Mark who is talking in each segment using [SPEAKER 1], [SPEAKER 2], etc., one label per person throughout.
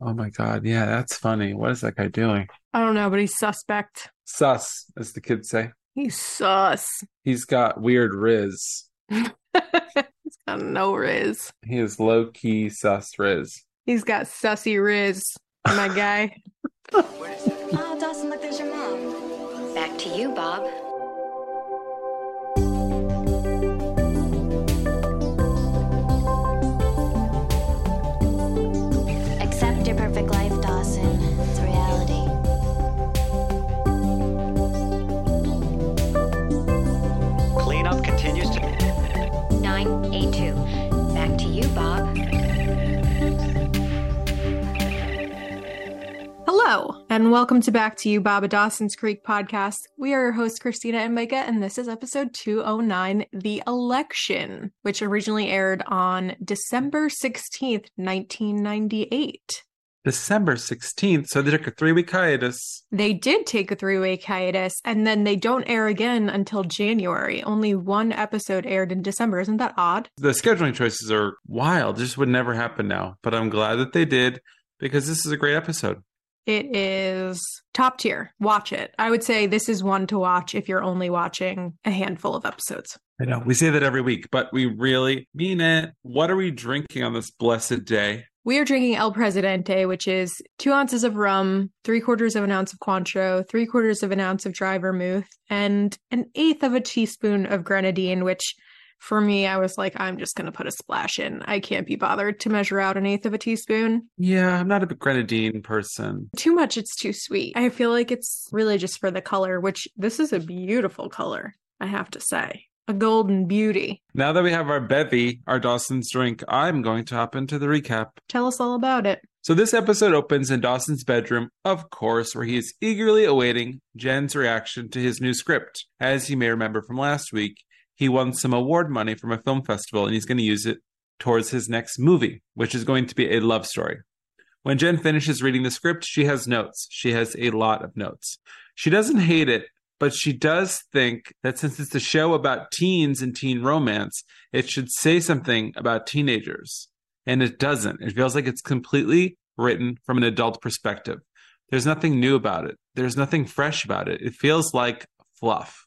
[SPEAKER 1] Oh my God. Yeah, that's funny. What is that guy doing?
[SPEAKER 2] I don't know, but he's suspect.
[SPEAKER 1] Sus, as the kids say.
[SPEAKER 2] He's sus.
[SPEAKER 1] He's got weird riz.
[SPEAKER 2] he's got no riz.
[SPEAKER 1] He is low key sus riz.
[SPEAKER 2] He's got sussy riz, my guy.
[SPEAKER 3] Oh, Dawson, look, there's your mom.
[SPEAKER 4] Back to you, Bob.
[SPEAKER 2] Hello, and welcome to Back to You, Bob, a Dawson's Creek podcast. We are your hosts, Christina and Micah, and this is episode 209, The Election, which originally aired on December 16th, 1998.
[SPEAKER 1] December 16th. So they took a three week hiatus.
[SPEAKER 2] They did take a three week hiatus, and then they don't air again until January. Only one episode aired in December. Isn't that odd?
[SPEAKER 1] The scheduling choices are wild. This would never happen now. But I'm glad that they did because this is a great episode.
[SPEAKER 2] It is top tier. Watch it. I would say this is one to watch if you're only watching a handful of episodes.
[SPEAKER 1] I know we say that every week, but we really mean it. What are we drinking on this blessed day?
[SPEAKER 2] We are drinking El Presidente, which is two ounces of rum, three quarters of an ounce of Cointreau, three quarters of an ounce of dry vermouth, and an eighth of a teaspoon of grenadine, which for me, I was like, I'm just going to put a splash in. I can't be bothered to measure out an eighth of a teaspoon.
[SPEAKER 1] Yeah, I'm not a grenadine person.
[SPEAKER 2] Too much, it's too sweet. I feel like it's really just for the color, which this is a beautiful color, I have to say. A golden beauty.
[SPEAKER 1] Now that we have our bevy, our Dawson's drink, I'm going to hop into the recap.
[SPEAKER 2] Tell us all about it.
[SPEAKER 1] So this episode opens in Dawson's bedroom, of course, where he is eagerly awaiting Jen's reaction to his new script. As you may remember from last week, he won some award money from a film festival and he's going to use it towards his next movie, which is going to be a love story. When Jen finishes reading the script, she has notes. She has a lot of notes. She doesn't hate it, but she does think that since it's a show about teens and teen romance, it should say something about teenagers. And it doesn't. It feels like it's completely written from an adult perspective. There's nothing new about it, there's nothing fresh about it. It feels like fluff.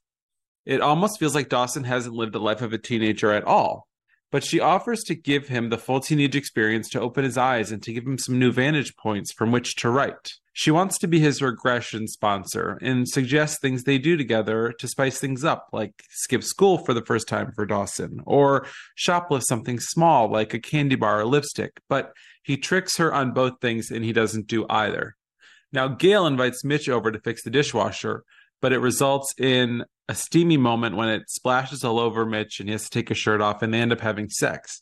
[SPEAKER 1] It almost feels like Dawson hasn't lived the life of a teenager at all. But she offers to give him the full teenage experience to open his eyes and to give him some new vantage points from which to write. She wants to be his regression sponsor and suggests things they do together to spice things up, like skip school for the first time for Dawson, or shoplift something small like a candy bar or lipstick. But he tricks her on both things and he doesn't do either. Now, Gail invites Mitch over to fix the dishwasher, but it results in a steamy moment when it splashes all over Mitch and he has to take his shirt off and they end up having sex.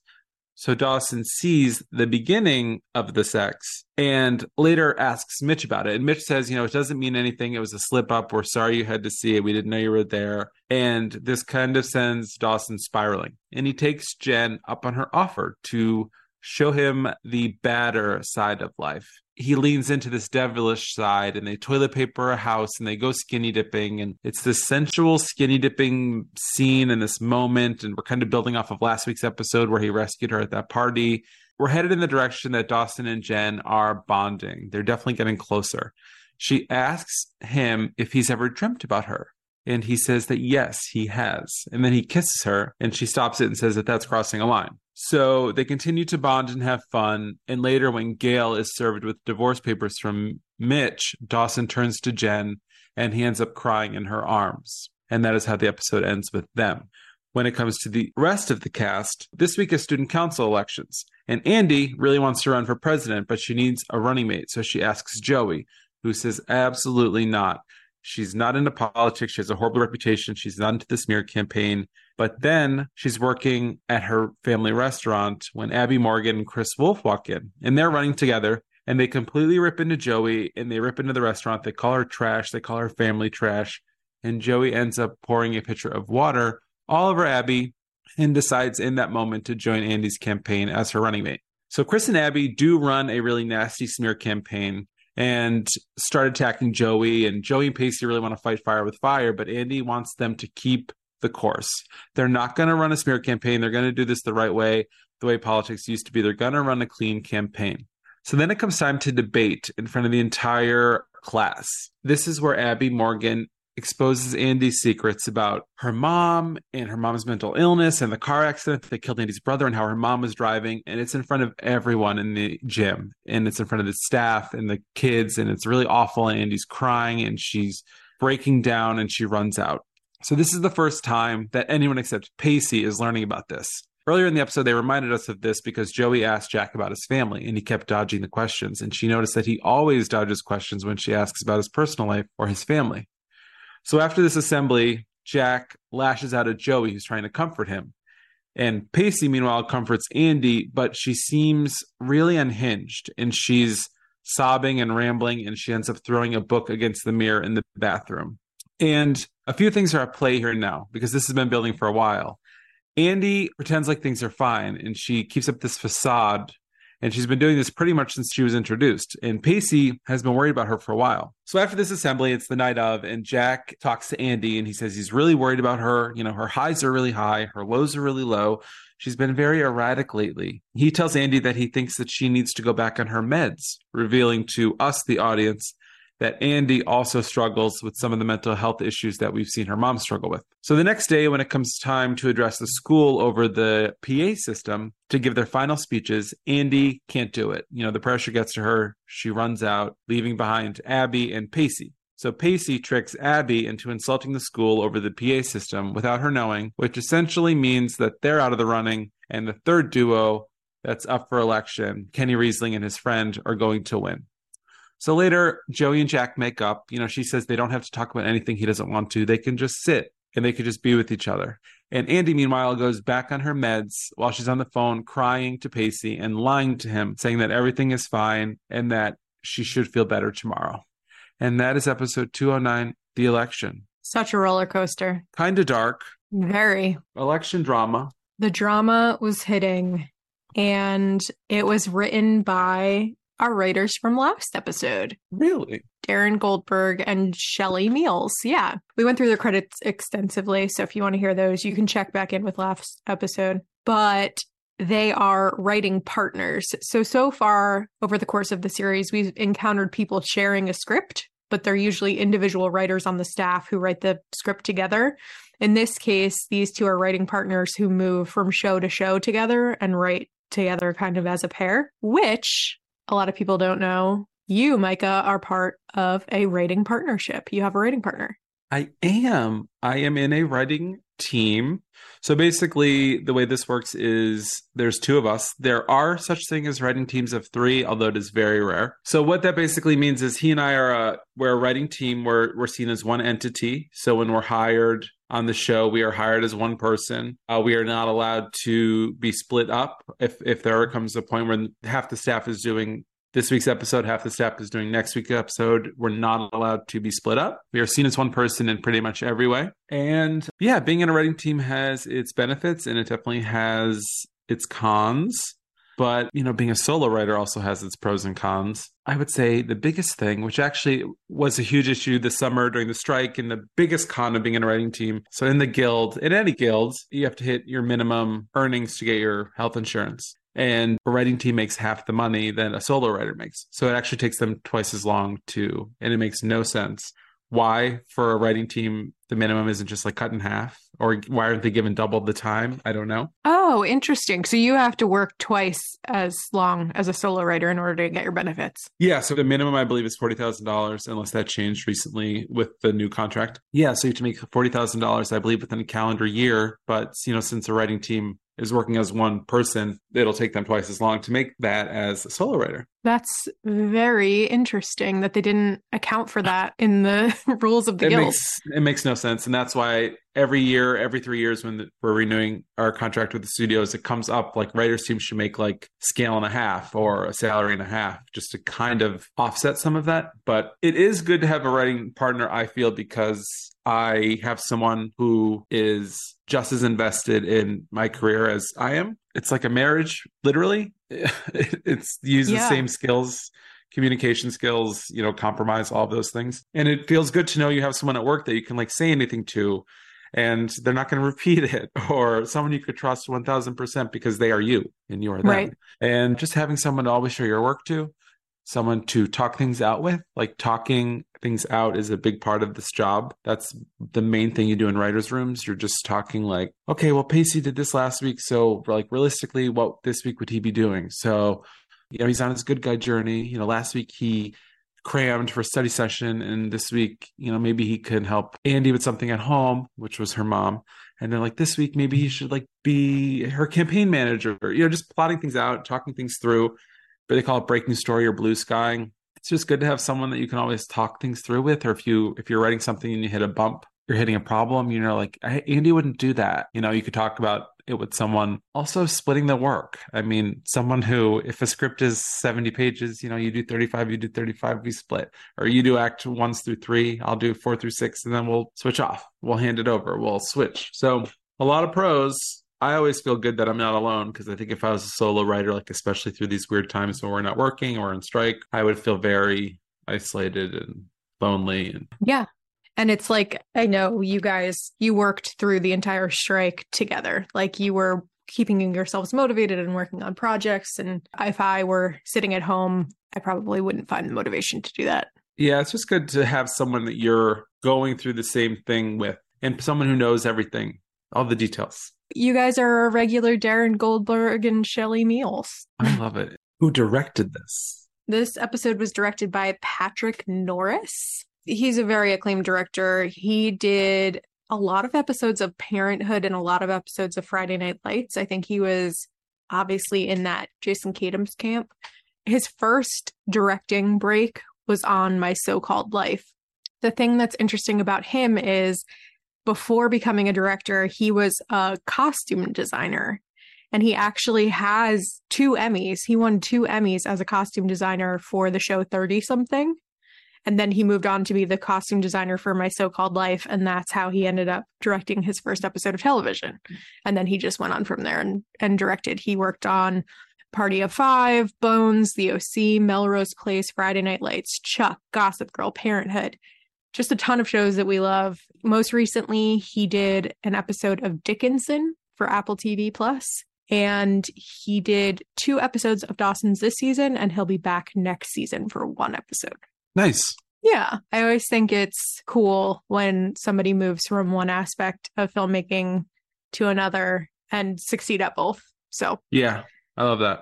[SPEAKER 1] So Dawson sees the beginning of the sex and later asks Mitch about it. And Mitch says, you know, it doesn't mean anything. It was a slip up. We're sorry you had to see it. We didn't know you were there. And this kind of sends Dawson spiraling. And he takes Jen up on her offer to show him the badder side of life. He leans into this devilish side and they toilet paper a house and they go skinny dipping. And it's this sensual skinny dipping scene and this moment. And we're kind of building off of last week's episode where he rescued her at that party. We're headed in the direction that Dawson and Jen are bonding. They're definitely getting closer. She asks him if he's ever dreamt about her. And he says that yes, he has. And then he kisses her and she stops it and says that that's crossing a line. So they continue to bond and have fun. And later, when Gail is served with divorce papers from Mitch, Dawson turns to Jen and he ends up crying in her arms. And that is how the episode ends with them. When it comes to the rest of the cast, this week is student council elections. And Andie really wants to run for president, but she needs a running mate. So she asks Joey, who says, absolutely not. She's not into politics. She has a horrible reputation. She's not into the smear campaign. But then she's working at her family restaurant when Abby Morgan and Chris Wolf walk in, and they're running together. And they completely rip into Joey and they rip into the restaurant. They call her trash. They call her family trash. And Joey ends up pouring a pitcher of water all over Abby and decides in that moment to join Andie's campaign as her running mate. So Chris and Abby do run a really nasty smear campaign and start attacking Joey. And Joey and Pacey really want to fight fire with fire, but Andie wants them to keep the course. They're not going to run a smear campaign. They're going to do this the right way, the way politics used to be. They're going to run a clean campaign. So then it comes time to debate in front of the entire class. This is where Abby Morgan exposes Andie's secrets about her mom and her mom's mental illness and the car accident that killed Andie's brother and how her mom was driving. And it's in front of everyone in the gym and it's in front of the staff and the kids. And it's really awful. And Andie's crying and she's breaking down and she runs out. So this is the first time that anyone except Pacey is learning about this. Earlier in the episode, they reminded us of this because Joey asked Jack about his family and he kept dodging the questions. And she noticed that he always dodges questions when she asks about his personal life or his family. So after this assembly, Jack lashes out at Joey, who's trying to comfort him. And Pacey, meanwhile, comforts Andie, but she seems really unhinged and she's sobbing and rambling, and she ends up throwing a book against the mirror in the bathroom. And a few things are at play here now because this has been building for a while. Andie pretends like things are fine and she keeps up this facade and she's been doing this pretty much since she was introduced. And Pacey has been worried about her for a while. So after this assembly, it's the night of, and Jack talks to Andie and he says he's really worried about her. You know, her highs are really high, her lows are really low. She's been very erratic lately. He tells Andie that he thinks that she needs to go back on her meds, revealing to us, the audience, that Andie also struggles with some of the mental health issues that we've seen her mom struggle with. So the next day, when it comes time to address the school over the PA system to give their final speeches, Andie can't do it. You know, the pressure gets to her. She runs out, leaving behind Abby and Pacey. So Pacey tricks Abby into insulting the school over the PA system without her knowing, which essentially means that they're out of the running and the third duo that's up for election, Kenny Riesling and his friend, are going to win. So later, Joey and Jack make up. You know, she says they don't have to talk about anything he doesn't want to. They can just sit and they could just be with each other. And Andie, meanwhile, goes back on her meds while she's on the phone crying to Pacey and lying to him, saying that everything is fine and that she should feel better tomorrow. And that is episode 209, The Election.
[SPEAKER 2] Such a roller coaster.
[SPEAKER 1] Kind of dark.
[SPEAKER 2] Very.
[SPEAKER 1] Election drama.
[SPEAKER 2] The drama was hitting, and it was written by our writers from last episode.
[SPEAKER 1] Really?
[SPEAKER 2] Darin Goldberg and Shelley Meals. Yeah. We went through the credits extensively. So if you want to hear those, you can check back in with last episode. But they are writing partners. So, so far over the course of the series, we've encountered people sharing a script, but they're usually individual writers on the staff who write the script together. In this case, these two are writing partners who move from show to show together and write together kind of as a pair, which a lot of people don't know, you, Micah, are part of a writing partnership. You have a writing partner.
[SPEAKER 1] I am. I am in a writing team. So basically, the way this works is there's two of us. There are such thing as writing teams of three, although it is very rare. So what that basically means is he and I are a we're a writing team. We're we're seen as one entity. So when we're hired on the show, we are hired as one person. Uh, we are not allowed to be split up. If if there comes a point where half the staff is doing this week's episode, half the staff is doing next week's episode. We're not allowed to be split up. We are seen as one person in pretty much every way. And yeah, being in a writing team has its benefits and it definitely has its cons. But, you know, being a solo writer also has its pros and cons. I would say the biggest thing, which actually was a huge issue this summer during the strike, and the biggest con of being in a writing team. So, in the guild, in any guilds, you have to hit your minimum earnings to get your health insurance and a writing team makes half the money than a solo writer makes. So it actually takes them twice as long to, and it makes no sense. Why, for a writing team, the minimum isn't just like cut in half? Or why aren't they given double the time? I don't know.
[SPEAKER 2] Oh, interesting. So you have to work twice as long as a solo writer in order to get your benefits.
[SPEAKER 1] Yeah. So the minimum, I believe, is $40,000, unless that changed recently with the new contract. Yeah. So you have to make $40,000, I believe, within a calendar year. But, you know, since a writing team is working as one person, it'll take them twice as long to make that as a solo writer.
[SPEAKER 2] That's very interesting that they didn't account for that in the rules of the
[SPEAKER 1] it
[SPEAKER 2] guild.
[SPEAKER 1] Makes, it makes no sense. And that's why every year, every three years, when the, we're renewing our contract with the studios, it comes up like writers' teams should make like scale and a half or a salary and a half just to kind of offset some of that. But it is good to have a writing partner, I feel, because I have someone who is just as invested in my career as I am. It's like a marriage, literally. it's uses
[SPEAKER 2] Yeah.
[SPEAKER 1] the same skills, communication skills, you know, compromise, all of those things. And it feels good to know you have someone at work that you can like say anything to and they're not going to repeat it or someone you could trust 1000% because they are you and you are them
[SPEAKER 2] Right.
[SPEAKER 1] and just having someone to always show your work to someone to talk things out with. Like talking things out is a big part of this job. That's the main thing you do in writers rooms. You're just talking like okay well pacey did this last week so like realistically what this week would he be doing? So you know he's on his good guy journey. You know last week he crammed for study session and this week you know maybe he could help andie with something at home which was her mom. And then like this week maybe he should like be her campaign manager. You know just plotting things out talking things through they call it? Breaking story or blue skying it's just good to have someone that you can always talk things through with or if you if you're writing something and you hit a bump you're hitting a problem you know like andie wouldn't do that. You know you could talk about it with someone. Also splitting the work. I mean someone who if a script is 70 pages you know you do 35 you do 35 we split. Or you do act ones through three i'll do four through six and then we'll switch off. We'll hand it over. We'll switch. So a lot of pros I always feel good that I'm not alone because I think if I was a solo writer, like especially through these weird times when we're not working or on strike, I would feel very isolated and lonely. And
[SPEAKER 2] Yeah. And it's like, I know you guys, you worked through the entire strike together. Like you were keeping yourselves motivated and working on projects. And if I were sitting at home, I probably wouldn't find the motivation to do that.
[SPEAKER 1] yeah, it's just good to have someone that you're going through the same thing with and someone who knows everything, all the details.
[SPEAKER 2] You guys are a regular Darin Goldberg and Shelley Meals.
[SPEAKER 1] I love it. Who directed this?
[SPEAKER 2] This episode was directed by Patrick Norris. He's a very acclaimed director. He did a lot of episodes of Parenthood and a lot of episodes of Friday Night Lights. I think he was obviously in that Jason Katims' camp. His first directing break was on My So Called Life. The thing that's interesting about him is before becoming a director, he was a costume designer and he actually has two Emmys. He won two Emmys as a costume designer for the show 30 something. And then he moved on to be the costume designer for My So Called Life. And that's how he ended up directing his first episode of television. And then he just went on from there and, and directed. He worked on Party of Five, Bones, The OC, Melrose Place, Friday Night Lights, Chuck, Gossip Girl, Parenthood. Just a ton of shows that we love. Most recently, he did an episode of Dickinson for Apple TV Plus and he did two episodes of Dawson's this season, and he'll be back next season for one episode.
[SPEAKER 1] Nice.
[SPEAKER 2] Yeah, I always think it's cool when somebody moves from one aspect of filmmaking to another and succeed at both. So,
[SPEAKER 1] Yeah, I love that.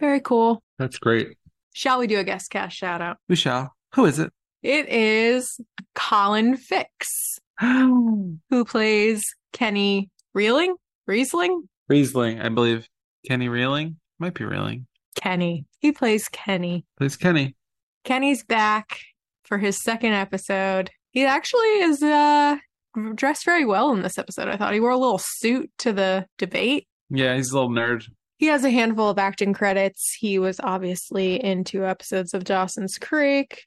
[SPEAKER 2] very cool.
[SPEAKER 1] That's great.
[SPEAKER 2] Shall we do a guest cast shout out?
[SPEAKER 1] We shall. Who is it?
[SPEAKER 2] It is Colin Fickes, who plays Kenny Reeling? Riesling?
[SPEAKER 1] Riesling, I believe. Kenny Reeling? Might be Reeling.
[SPEAKER 2] Kenny. He plays Kenny.
[SPEAKER 1] Plays Kenny.
[SPEAKER 2] Kenny's back for his second episode. He actually is uh dressed very well in this episode. I thought he wore a little suit to the debate.
[SPEAKER 1] Yeah, he's a little nerd.
[SPEAKER 2] He has a handful of acting credits. He was obviously in two episodes of Dawson's Creek.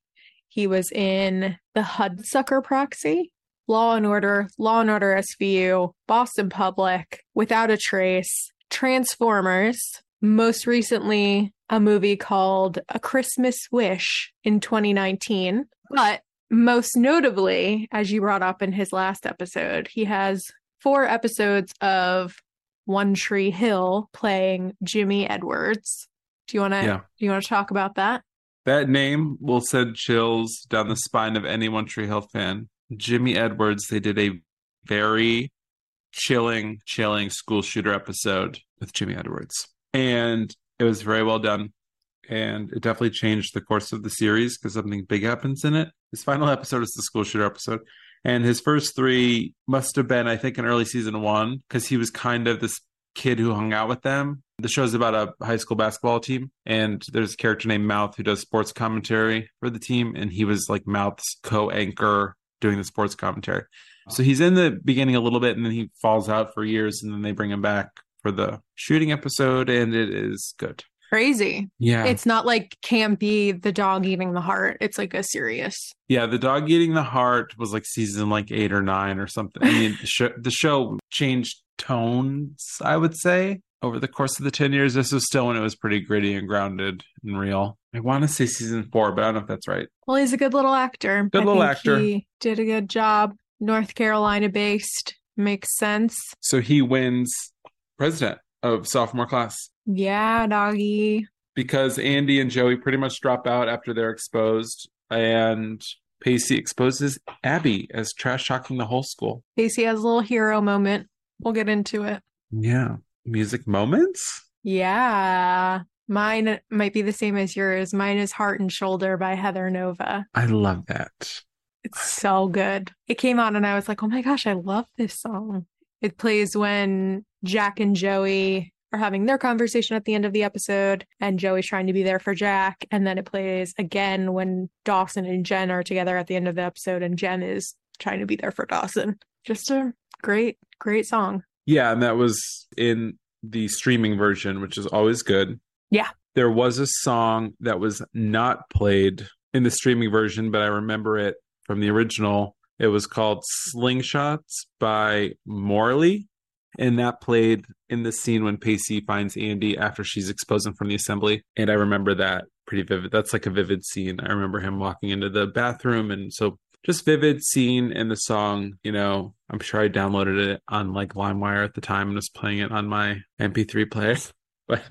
[SPEAKER 2] He was in The Hudsucker Proxy, Law and Order, Law and Order SVU, Boston Public, Without a Trace, Transformers, most recently a movie called A Christmas Wish in 2019. But most notably, as you brought up in his last episode, he has four episodes of One Tree Hill playing Jimmy Edwards. Do you want to
[SPEAKER 1] Yeah.
[SPEAKER 2] do you want to talk about that?
[SPEAKER 1] That name will send chills down the spine of any One Tree Hill fan. Jimmy Edwards, they did a very chilling, chilling school shooter episode with Jimmy Edwards. And it was very well done. And it definitely changed the course of the series because something big happens in it. His final episode is the school shooter episode. And his first three must have been, I think, in early season one, because he was kind of this kid who hung out with them. The show's about a high school basketball team, and there's a character named Mouth who does sports commentary for the team, and he was like Mouth's co-anchor doing the sports commentary. So he's in the beginning a little bit, and then he falls out for years, and then they bring him back for the shooting episode, and it is good.
[SPEAKER 2] Crazy.
[SPEAKER 1] Yeah,
[SPEAKER 2] It's not like Campy, the dog eating the heart. It's like a serious.
[SPEAKER 1] yeah. The dog eating the heart was like season like eight or nine or something. I mean, the show, the show changed tones, I would say, over the course of the ten years. This was still when it was pretty gritty and grounded and real. I want to say season four, but I don't know if that's right.
[SPEAKER 2] Well, he's a good little actor.
[SPEAKER 1] Good
[SPEAKER 2] I
[SPEAKER 1] little
[SPEAKER 2] think
[SPEAKER 1] actor.
[SPEAKER 2] He did a good job. North Carolina based. Makes sense.
[SPEAKER 1] So he wins president of sophomore class
[SPEAKER 2] Yeah, doggy.
[SPEAKER 1] because Andie and Joey pretty much drop out after they're exposed, and Pacey exposes Abby as trash talking the whole school.
[SPEAKER 2] Pacey has a little hero moment. We'll get into it.
[SPEAKER 1] Yeah. Music moments?
[SPEAKER 2] Yeah. Mine might be the same as yours. Mine is Heart and Shoulder by Heather Nova.
[SPEAKER 1] I love that.
[SPEAKER 2] It's so good. It came on and I was like, oh my gosh, I love this song. It plays when Jack and Joey are having their conversation at the end of the episode and Joey's trying to be there for Jack. And then it plays again when Dawson and Jen are together at the end of the episode and Jen is trying to be there for Dawson. Just a great, great song.
[SPEAKER 1] Yeah, and that was in the streaming version, which is always good.
[SPEAKER 2] Yeah.
[SPEAKER 1] There was a song that was not played in the streaming version, but I remember it from the original. It was called Slingshots by Morley. And that played in the scene when Pacey finds Andie after she's exposed him from the assembly. And I remember that pretty vivid. That's like a vivid scene. I remember him walking into the bathroom. And so just vivid scene in the song, you know, I'm sure I downloaded it on like LimeWire at the time and was playing it on my MP3 player. But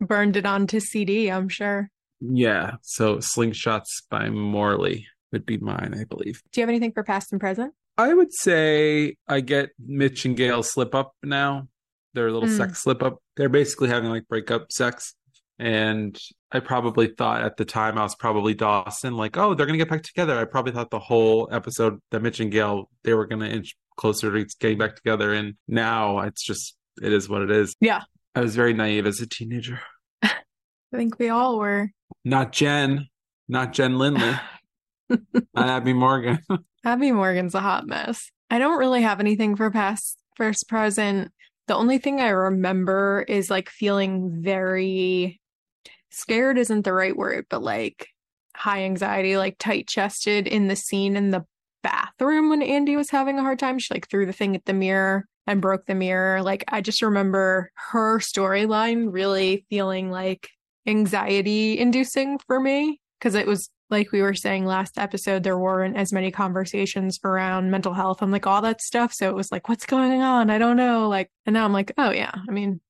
[SPEAKER 2] Burned it onto CD, I'm sure.
[SPEAKER 1] yeah, so Slingshots by Morley would be mine, I believe.
[SPEAKER 2] Do you have anything for past and present?
[SPEAKER 1] I would say I get Mitch and Gail slip up now. Their little
[SPEAKER 2] Mm.
[SPEAKER 1] sex slip up. They're basically having like breakup sex. And I probably thought at the time I was probably Dawson, like, oh, they're gonna get back together. I probably thought the whole episode that Mitch and Gail they were gonna inch closer to getting back together. And now it's just it is what it is.
[SPEAKER 2] Yeah.
[SPEAKER 1] I was very naive as a teenager.
[SPEAKER 2] I think we all were.
[SPEAKER 1] Not Jen, not Jen Lindley, not Abby Morgan.
[SPEAKER 2] Abby Morgan's a hot mess. I don't really have anything for past, first, present. The only thing I remember is like feeling very scared isn't the right word, but like high anxiety, like tight chested in the scene in the bathroom when Andie was having a hard time. She like threw the thing at the mirror and broke the mirror. Like I just remember her storyline really feeling like anxiety inducing for me because it was like we were saying last episode, there weren't as many conversations around mental health and like all that stuff. So it was like, what's going on? I don't know. Like, and now I'm like, oh yeah. I mean,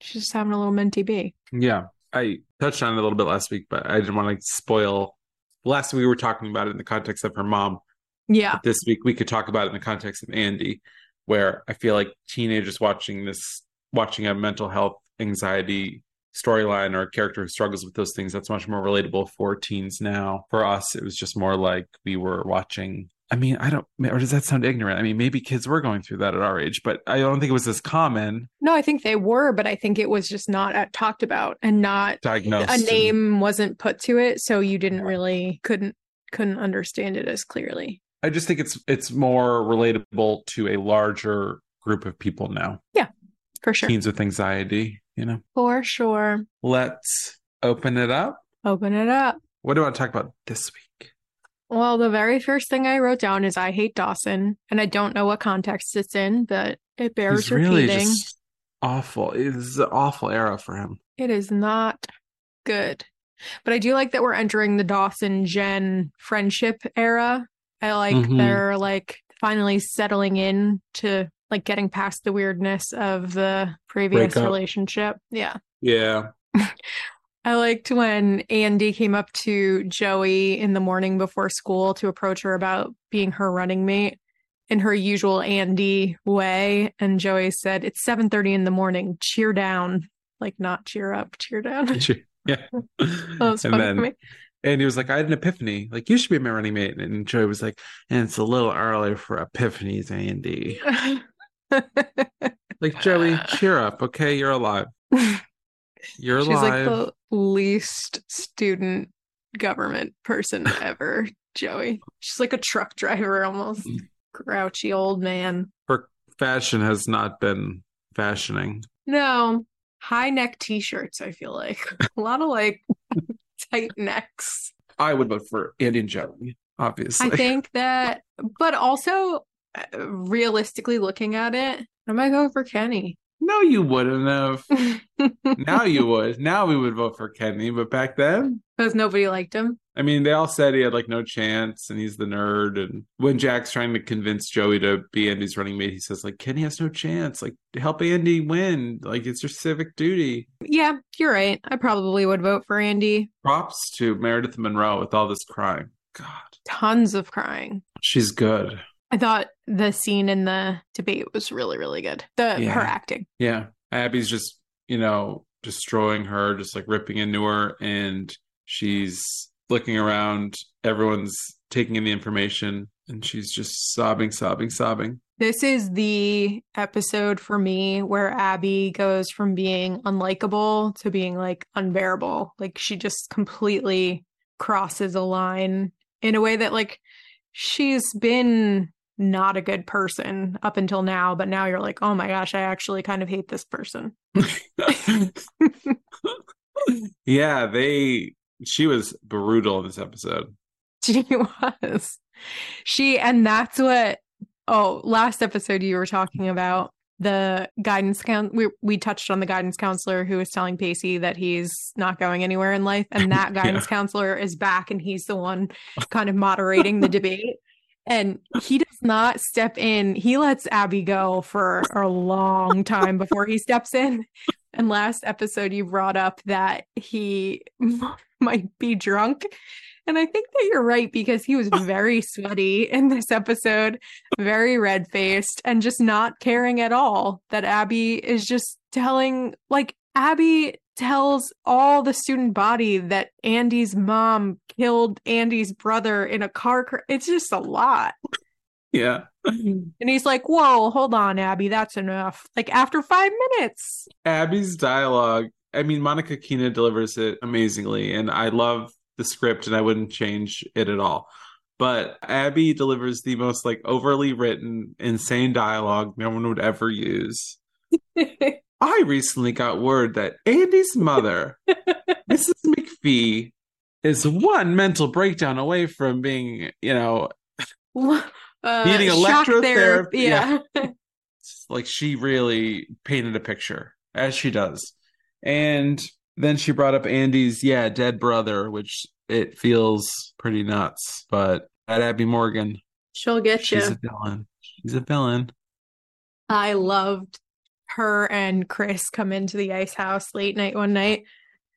[SPEAKER 2] she's just having a little minty bee.
[SPEAKER 1] Yeah, I touched on it a little bit last week, but I didn't want to spoil. Last week we were talking about it in the context of her mom.
[SPEAKER 2] Yeah.
[SPEAKER 1] But this week we could talk about it in the context of Andie, where I feel like teenagers watching this, watching a mental health anxiety storyline or a character who struggles with those things, that's much more relatable for teens now. For us, it was just more like we were watching. I mean, I don't, or does that sound ignorant? I mean, maybe kids were going through that at our age, but I don't think it was as common
[SPEAKER 2] No, I think they were, but I think it was just not uh, talked about and not
[SPEAKER 1] diagnosed.
[SPEAKER 2] a
[SPEAKER 1] and-
[SPEAKER 2] name wasn't put to it. So you didn't really, couldn't, couldn't understand it as clearly.
[SPEAKER 1] I just think it's it's more relatable to a larger group of people now.
[SPEAKER 2] Yeah, for sure.
[SPEAKER 1] Teens with anxiety, you know.
[SPEAKER 2] For sure.
[SPEAKER 1] Let's open it up.
[SPEAKER 2] Open it up.
[SPEAKER 1] What do I want to talk about this week?
[SPEAKER 2] Well, the very first thing I wrote down is I hate Dawson, and I don't know what context it's in, but it bears
[SPEAKER 1] He's really
[SPEAKER 2] repeating.
[SPEAKER 1] just awful. It is an awful era for him.
[SPEAKER 2] It is not good. But I do like that we're entering the Dawson Jen friendship era. I like
[SPEAKER 1] Mhm.
[SPEAKER 2] they're like finally settling in to like getting past the weirdness of the previous relationship. Yeah.
[SPEAKER 1] Yeah.
[SPEAKER 2] I liked when Andie came up to Joey in the morning before school to approach her about being her running mate in her usual Andie way. And Joey said, It's 7:30 in the morning. Cheer down. Like not cheer up, cheer down. that
[SPEAKER 1] yeah.
[SPEAKER 2] was
[SPEAKER 1] and
[SPEAKER 2] funny
[SPEAKER 1] then
[SPEAKER 2] for me.
[SPEAKER 1] and he was like, I had an epiphany. Like, you should be my running mate. And Joey was like, and it's a little early for epiphanies, Andy. Like, Joey, cheer up, okay? You're alive. You're
[SPEAKER 2] She's like the least student government person ever, Joey. She's like a truck driver almost.
[SPEAKER 1] Mm.
[SPEAKER 2] Grouchy old man.
[SPEAKER 1] Her fashion has not been fashioning.
[SPEAKER 2] No, high neck t shirts, I feel like. A lot of like tight necks.
[SPEAKER 1] I would vote for Andie and Joey, obviously.
[SPEAKER 2] I think that, but also uh, realistically looking at it, I might go for Kenny.
[SPEAKER 1] No, you wouldn't have. now you would. Now we would vote for Kenny, but back then,
[SPEAKER 2] Because nobody liked him.
[SPEAKER 1] I mean, they all said he had like no chance and he's the nerd. And when Jack's trying to convince Joey to be Andie's running mate, he says, like, Kenny has no chance. Like, help Andie win. Like, it's your civic duty.
[SPEAKER 2] Yeah, you're right. I probably would vote for Andie.
[SPEAKER 1] Props to Meredith Monroe with all this crying. God,
[SPEAKER 2] Tons of crying.
[SPEAKER 1] she's good.
[SPEAKER 2] I thought the scene in the debate was really, really good. The
[SPEAKER 1] Yeah.
[SPEAKER 2] her acting.
[SPEAKER 1] Yeah. Abby's just, you know, destroying her, just like ripping into her. And she's looking around. Everyone's taking in the information. And she's just sobbing, sobbing, sobbing.
[SPEAKER 2] This is the episode for me where Abby goes from being unlikable to being like unbearable. Like she just completely crosses a line in a way that like she's been not a good person up until now, but now you're like, oh my gosh, I actually kind of hate this person.
[SPEAKER 1] yeah, they, she was brutal in this episode.
[SPEAKER 2] She was. She, and that's what, oh, last episode you were talking about the guidance count. We, we touched on the guidance counselor who was telling Pacey that he's not going anywhere in life. And that guidance counselor is back and he's the one kind of moderating the debate. And he does not step in. He lets Abby go for a long time before he steps in. And last episode, you brought up that he might be drunk. And I think that you're right because he was very sweaty in this episode, very red faced, and just not caring at all that Abby is just telling, like, Abby tells all the student body that Andie's mom killed Andie's brother in a car crash. It's just a lot.
[SPEAKER 1] Yeah.
[SPEAKER 2] And he's like, Whoa, hold on, Abby, that's enough. Like, after five minutes.
[SPEAKER 1] Abby's dialogue, I mean, Monica Keena delivers it amazingly, and I love the script and I wouldn't change it at all. But Abby delivers the most like overly written, insane dialogue no one would ever use. I recently got word that Andie's mother, Mrs. McPhee, is one mental breakdown away from being, you know,
[SPEAKER 2] uh,
[SPEAKER 1] Needing electrotherapy,
[SPEAKER 2] therapy. Yeah.
[SPEAKER 1] like she really painted a picture as she does and then she brought up andie's yeah dead brother which it feels pretty nuts but that abby morgan
[SPEAKER 2] She'll get
[SPEAKER 1] she's
[SPEAKER 2] you.
[SPEAKER 1] a villain she's a villain
[SPEAKER 2] I loved her and Chris come into the ice house late night one night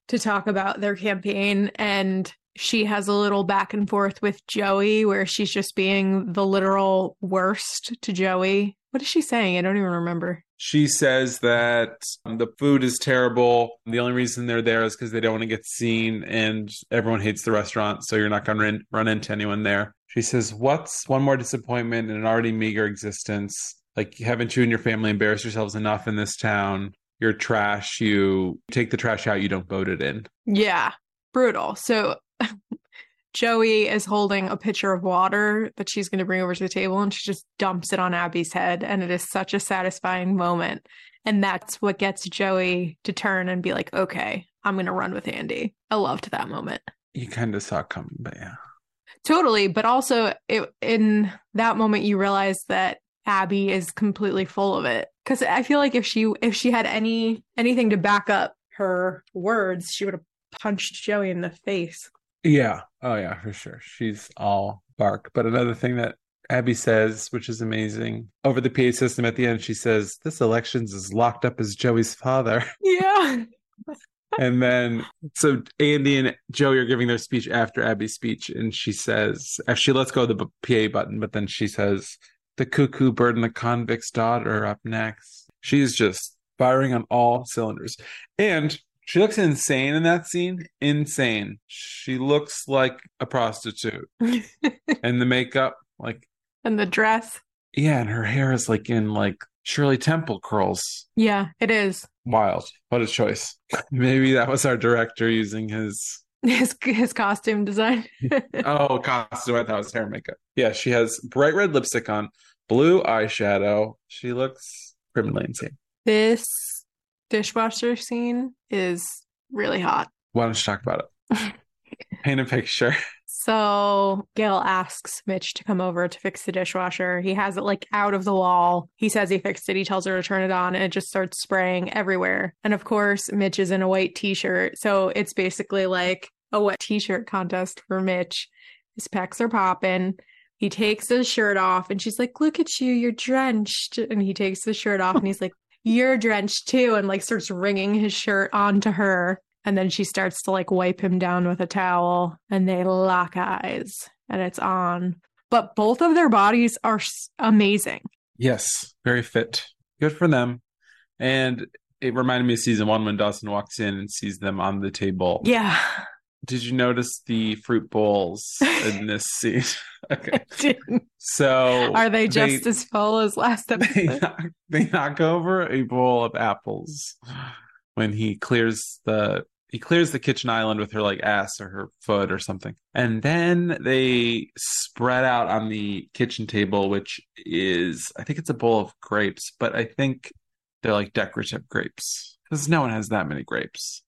[SPEAKER 2] to talk about their campaign and she has a little back and forth with Joey where she's just being the literal worst to Joey. What is she saying? I don't even remember.
[SPEAKER 1] she says that um, the food is terrible the only reason they're there is because they don't want to get seen and everyone hates the restaurant so you're not going to run, run into anyone there she says what's one more disappointment in an already meager existence like haven't you and your family embarrassed yourselves enough in this town you're trash you take the trash out you don't vote it in
[SPEAKER 2] Yeah, brutal. So Joey is holding a pitcher of water that she's going to bring over to the table and she just dumps it on Abby's head. And it is such a satisfying moment. And that's what gets Joey to turn and be like, okay, I'm going to run with Andie. I loved that moment.
[SPEAKER 1] you kind of saw it coming but yeah
[SPEAKER 2] Totally. But also, it, in that moment, you realize that Abby is completely full of it. Because I feel like if she if she had any anything to back up her words, she would have punched Joey in the face.
[SPEAKER 1] Yeah. Oh, yeah, for sure. She's all bark. But another thing that Abby says, which is amazing, over the PA system at the end, she says, This election's as locked up as Joey's father.
[SPEAKER 2] Yeah.
[SPEAKER 1] and then, so Andie and Joey are giving their speech after Abby's speech. And she says, she lets go of the PA button, but then she says, The cuckoo bird and the convict's daughter up next. She's just firing on all cylinders. And she looks insane in that scene. Insane. She looks like a prostitute. and the makeup, like,
[SPEAKER 2] and the dress.
[SPEAKER 1] yeah, and her hair is like in like Shirley Temple curls.
[SPEAKER 2] Yeah, it is.
[SPEAKER 1] Wild. What a choice. Maybe that was our director using his
[SPEAKER 2] His his costume design.
[SPEAKER 1] oh costume. I thought it was hair and makeup. Yeah, she has bright red lipstick on, blue eyeshadow. She looks criminally insane.
[SPEAKER 2] this dishwasher scene is really hot.
[SPEAKER 1] Why don't you talk about it? Paint a picture.
[SPEAKER 2] So Gail asks Mitch to come over to fix the dishwasher. He has it like out of the wall. He says he fixed it. He tells her to turn it on and it just starts spraying everywhere. And of course, Mitch is in a white t shirt. So it's basically like a wet t-shirt contest for Mitch. His pecs are popping. He takes his shirt off and she's like, Look at you, you're drenched. And he takes the shirt off and he's like, You're drenched too. And like starts wringing his shirt onto her. And then she starts to like wipe him down with a towel and they lock eyes and it's on. But both of their bodies are amazing.
[SPEAKER 1] Yes, very fit. Good for them. And it reminded me of season one when Dawson walks in and sees them on the table.
[SPEAKER 2] Yeah.
[SPEAKER 1] Did you notice the fruit bowls in this scene? okay.
[SPEAKER 2] I didn't.
[SPEAKER 1] So
[SPEAKER 2] Are they just as full as last
[SPEAKER 1] they
[SPEAKER 2] episode?
[SPEAKER 1] knock, they knock over a bowl of apples when he clears the he clears the kitchen island with her like ass or her foot or something and then they spread out on the kitchen table which is i think it's a bowl of grapes but i think they're like decorative grapes because no one has that many grapes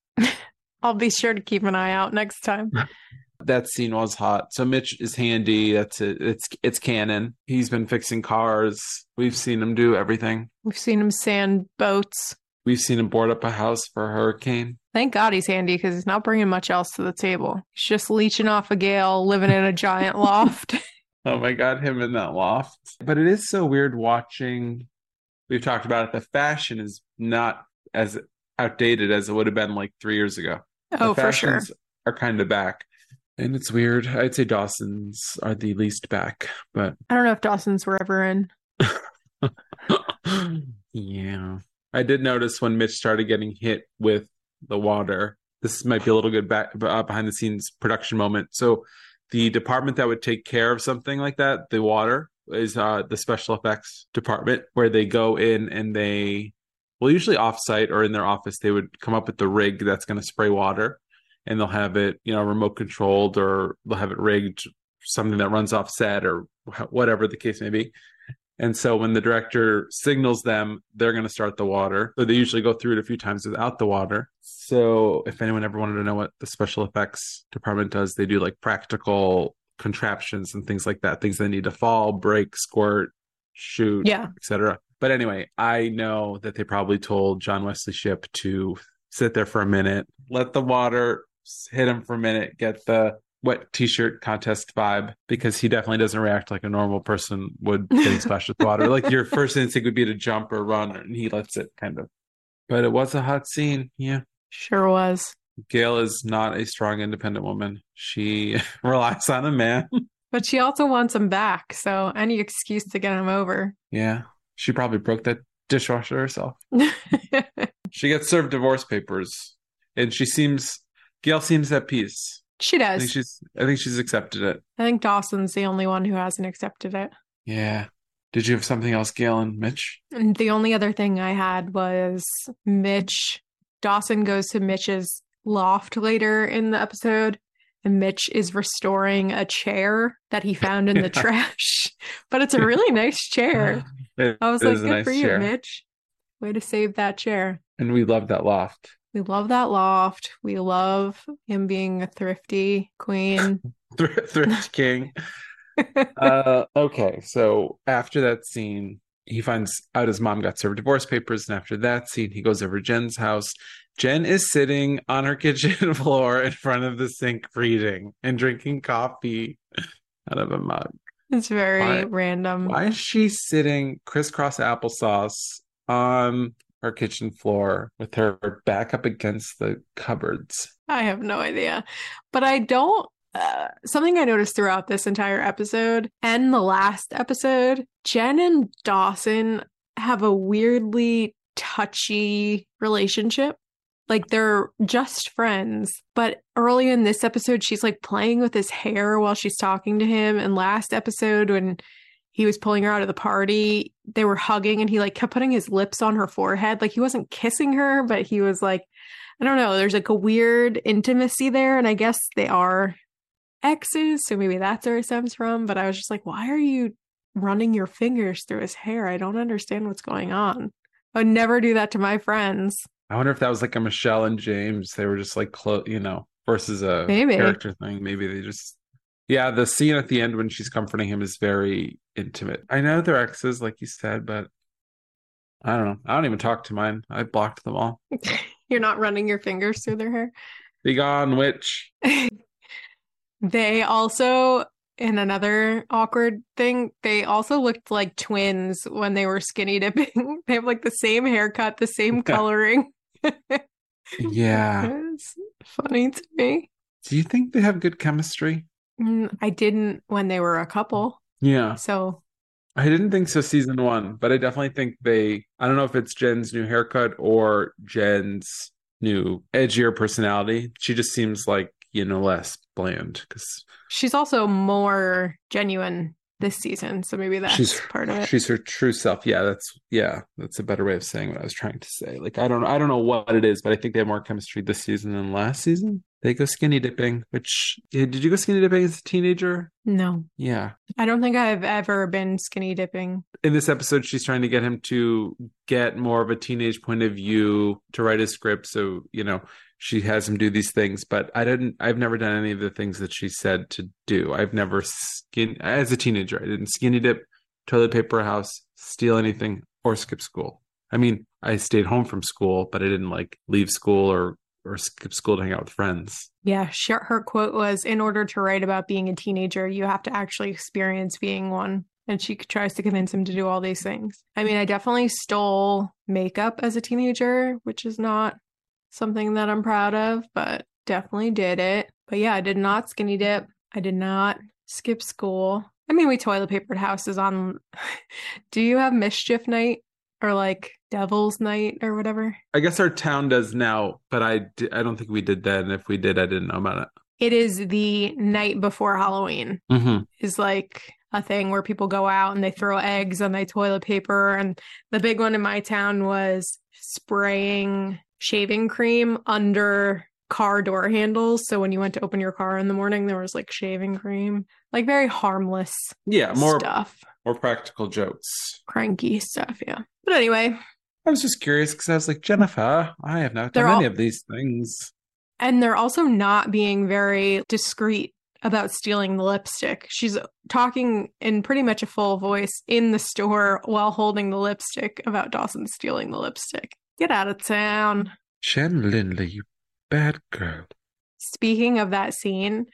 [SPEAKER 2] I'll be sure to keep an eye out next time.
[SPEAKER 1] that scene was hot. So Mitch is handy. That's it. It's it's canon. He's been fixing cars. We've seen him do everything.
[SPEAKER 2] We've seen him sand boats.
[SPEAKER 1] We've seen him board up a house for a hurricane.
[SPEAKER 2] Thank God he's handy because he's not bringing much else to the table. He's just leeching off a Gail, living in a giant loft.
[SPEAKER 1] Oh my god, him in that loft. But it is so weird watching. We've talked about it. The fashion is not as outdated as it would have been like three years ago.
[SPEAKER 2] Oh, for sure.
[SPEAKER 1] Are kind of back, and it's weird. I'd say Dawson's are the least back, but
[SPEAKER 2] I don't know if Dawson's were ever in.
[SPEAKER 1] yeah. I did notice when Mitch started getting hit with the water. This might be a little good back uh, behind the scenes production moment. So, the department that would take care of something like that, the water, is uh, the special effects department, where they go in and they, well, usually offsite or in their office, they would come up with the rig that's going to spray water, and they'll have it, you know, remote controlled or they'll have it rigged, something that runs off set or whatever the case may be. And so when the director signals them, they're going to start the water. So they usually go through it a few times without the water. So if anyone ever wanted to know what the special effects department does, they do like practical contraptions and things like that, things that need to fall, break, squirt, shoot,
[SPEAKER 2] Yeah.
[SPEAKER 1] etc. But anyway, I know that they probably told John Wesley Shipp to sit there for a minute, let the water hit him for a minute, get the wet t-shirt contest vibe because he definitely doesn't react like a normal person would getting splashed with water. Like your first instinct would be to jump or run, and he lets it kind of. But it was a hot scene. Yeah.
[SPEAKER 2] Sure was.
[SPEAKER 1] Gail is not a strong, independent woman. She relies on a man.
[SPEAKER 2] But she also wants him back. So any excuse to get him over.
[SPEAKER 1] Yeah. She probably broke that dishwasher herself. She gets served divorce papers, and she seems Gail seems at peace.
[SPEAKER 2] she
[SPEAKER 1] I think
[SPEAKER 2] does.
[SPEAKER 1] she's I think she's accepted it.
[SPEAKER 2] I think Dawson's the only one who hasn't accepted it.
[SPEAKER 1] Yeah. Did you have something else, Gail and Mitch?
[SPEAKER 2] And the only other thing I had was Mitch. Dawson goes to Mitch's loft later in the episode, and Mitch is restoring a chair that he found in the trash. But it's a really nice chair.
[SPEAKER 1] It
[SPEAKER 2] I was like, good
[SPEAKER 1] nice
[SPEAKER 2] for you,
[SPEAKER 1] chair.
[SPEAKER 2] Mitch. Way to save that chair.
[SPEAKER 1] And we love that loft.
[SPEAKER 2] We love that loft. We love him being a thrifty queen.
[SPEAKER 1] Thrift, King. uh, okay, so after that scene, he finds out his mom got served divorce papers, and after that scene, he goes over Jen's house. Jen is sitting on her kitchen floor in front of the sink, reading and drinking coffee out of a mug.
[SPEAKER 2] It's very
[SPEAKER 1] Why-
[SPEAKER 2] random.
[SPEAKER 1] Why is she sitting crisscross applesauce on her kitchen floor with her back up against the cupboards?
[SPEAKER 2] I have no idea. But I don't. Uh, something I noticed throughout this entire episode and the last episode, Jen and Dawson have a weirdly touchy relationship. Like they're just friends. But early in this episode, she's like playing with his hair while she's talking to him. And last episode, when he was pulling her out of the party, they were hugging and he like kept putting his lips on her forehead. Like he wasn't kissing her, but he was like, I don't know. There's like a weird intimacy there, and I guess they are exes, so maybe that's where it stems from. But I was just like, why are you running your fingers through his hair? I don't understand what's going on. I would never do that to my friends.
[SPEAKER 1] I wonder if that was like a Michelle and James. They were just like close, you know, versus a
[SPEAKER 2] Maybe.
[SPEAKER 1] character thing. Maybe they just, yeah. The scene at the end when she's comforting him is very intimate. I know they're exes, like you said, but I don't know. I don't even talk to mine. I blocked them all.
[SPEAKER 2] You're not running your fingers through their hair.
[SPEAKER 1] Be gone, witch.
[SPEAKER 2] They also, in another awkward thing, they also looked like twins when they were skinny dipping. they have like the same haircut, the same coloring.
[SPEAKER 1] Yeah.
[SPEAKER 2] It's funny to me.
[SPEAKER 1] Do you think they have good chemistry?
[SPEAKER 2] Mm, I didn't when they were a couple.
[SPEAKER 1] Yeah.
[SPEAKER 2] So
[SPEAKER 1] I didn't think so season one, but I definitely think they I don't know if it's Jen's new haircut or Jen's new edgier personality. She just seems like, you know, less bland because
[SPEAKER 2] she's also more genuine this season. So maybe that's
[SPEAKER 1] she's
[SPEAKER 2] part of it.
[SPEAKER 1] She's her true self. Yeah, that's yeah, that's a better way of saying what I was trying to say. Like I don't I don't know what it is, but I think they have more chemistry this season than last season. They go skinny dipping, which eh, did you go skinny dipping as a teenager?
[SPEAKER 2] no,
[SPEAKER 1] Yeah.
[SPEAKER 2] I don't think I've ever been skinny dipping.
[SPEAKER 1] In this episode, she's trying to get him to get more of a teenage point of view to write his script. So, you know, she has him do these things, but I didn't, I've never done any of the things that she said to do. I've never skin, as a teenager, I didn't skinny dip, toilet paper house, steal anything, or skip school. I mean, I stayed home from school, but I didn't like leave school or, or skip school to hang out with friends.
[SPEAKER 2] Yeah, her quote was In order to write about being a teenager, you have to actually experience being one. And she tries to convince him to do all these things. I mean, I definitely stole makeup as a teenager, which is not something that I'm proud of, but definitely did it. But yeah, I did not skinny dip. I did not skip school. I mean, we toilet papered houses on. Do you have mischief night or like devil's night or whatever?
[SPEAKER 1] I guess our town does now, but I, I don't think we did that. And If we did, I didn't know about it.
[SPEAKER 2] It is the night before Halloween.
[SPEAKER 1] Mm-hmm.
[SPEAKER 2] is like a thing where people go out and they throw eggs and they toilet paper. And the big one in my town was spraying shaving cream under car door handles. So when you went to open your car in the morning, there was like shaving cream, like very harmless
[SPEAKER 1] Yeah, more
[SPEAKER 2] stuff,
[SPEAKER 1] more practical jokes.
[SPEAKER 2] cranky stuff. Yeah. But anyway,
[SPEAKER 1] I was just curious because I was like, Jennifer, I have not done any of these things.
[SPEAKER 2] and they're also not being very discreet about stealing the lipstick. She's talking in pretty much a full voice in the store while holding the lipstick about Dawson stealing the lipstick. Get out of town.
[SPEAKER 1] Jen Lindley, you bad girl.
[SPEAKER 2] Speaking of that scene,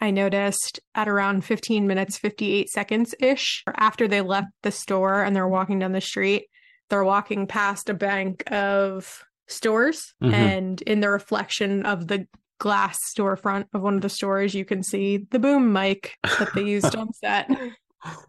[SPEAKER 2] I noticed at around 15 minutes, 58 seconds ish, after they left the store and they're walking down the street, they're walking past a bank of stores.
[SPEAKER 1] Mhm.
[SPEAKER 2] And in the reflection of the glass storefront of one of the stores, you can see the boom mic that they used on set.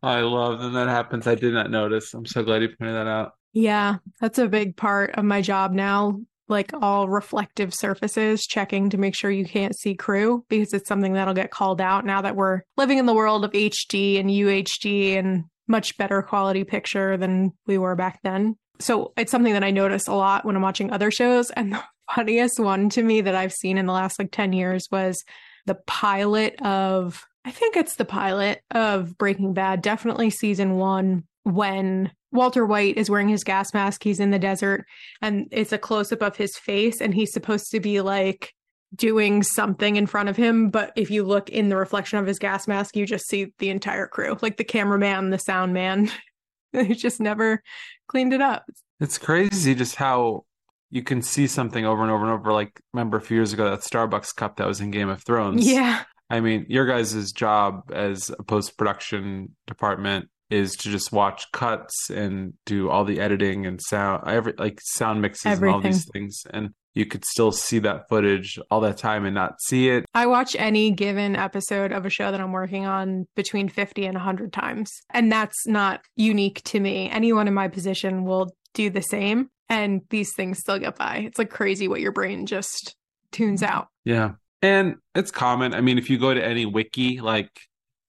[SPEAKER 1] I love when that happens. I did not notice. I'm so glad you pointed that out.
[SPEAKER 2] Yeah, that's a big part of my job now. Like all reflective surfaces, checking to make sure you can't see crew because it's something that'll get called out now that we're living in the world of HD and UHD and much better quality picture than we were back then. So it's something that I notice a lot when I'm watching other shows. And the funniest one to me that I've seen in the last like 10 years was the pilot of, I think it's the pilot of Breaking Bad, definitely season one, when Walter White is wearing his gas mask. He's in the desert and it's a close up of his face, and he's supposed to be like doing something in front of him. But if you look in the reflection of his gas mask, you just see the entire crew like the cameraman, the sound man. they just never cleaned it up.
[SPEAKER 1] It's crazy just how you can see something over and over and over. Like, remember a few years ago that Starbucks cup that was in Game of Thrones?
[SPEAKER 2] Yeah.
[SPEAKER 1] I mean, your guys' job as a post production department is to just watch cuts and do all the editing and sound, every like sound mixes and all these things. And you could still see that footage all that time and not see it.
[SPEAKER 2] I watch any given episode of a show that I'm working on between 50 and 100 times. And that's not unique to me. Anyone in my position will do the same. And these things still get by. It's like crazy what your brain just tunes mm-hmm. out.
[SPEAKER 1] Yeah. And it's common. I mean, if you go to any wiki, like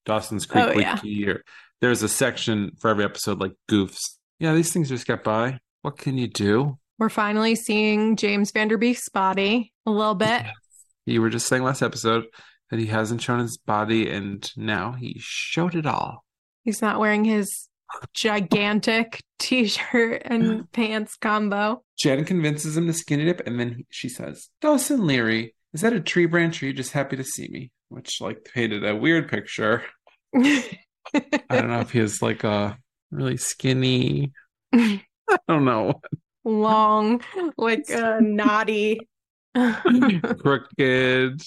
[SPEAKER 1] Dawson's Creek
[SPEAKER 2] Oh, yeah.
[SPEAKER 1] wiki, or there's a section for every episode like goofs. Yeah, these things just get by. What can you do?
[SPEAKER 2] We're finally seeing James Van Der Beek's body a little bit.
[SPEAKER 1] You were just saying last episode that he hasn't shown his body, and now he showed it all.
[SPEAKER 2] He's not wearing his gigantic t shirt and pants combo.
[SPEAKER 1] Jen convinces him to skinny dip, and then he- she says, Dawson Leery, is that a tree branch or are you just happy to see me? Which, like, painted a weird picture. I don't know if he has, like, a really skinny. I don't know.
[SPEAKER 2] Long, like a uh, naughty
[SPEAKER 1] Crooked.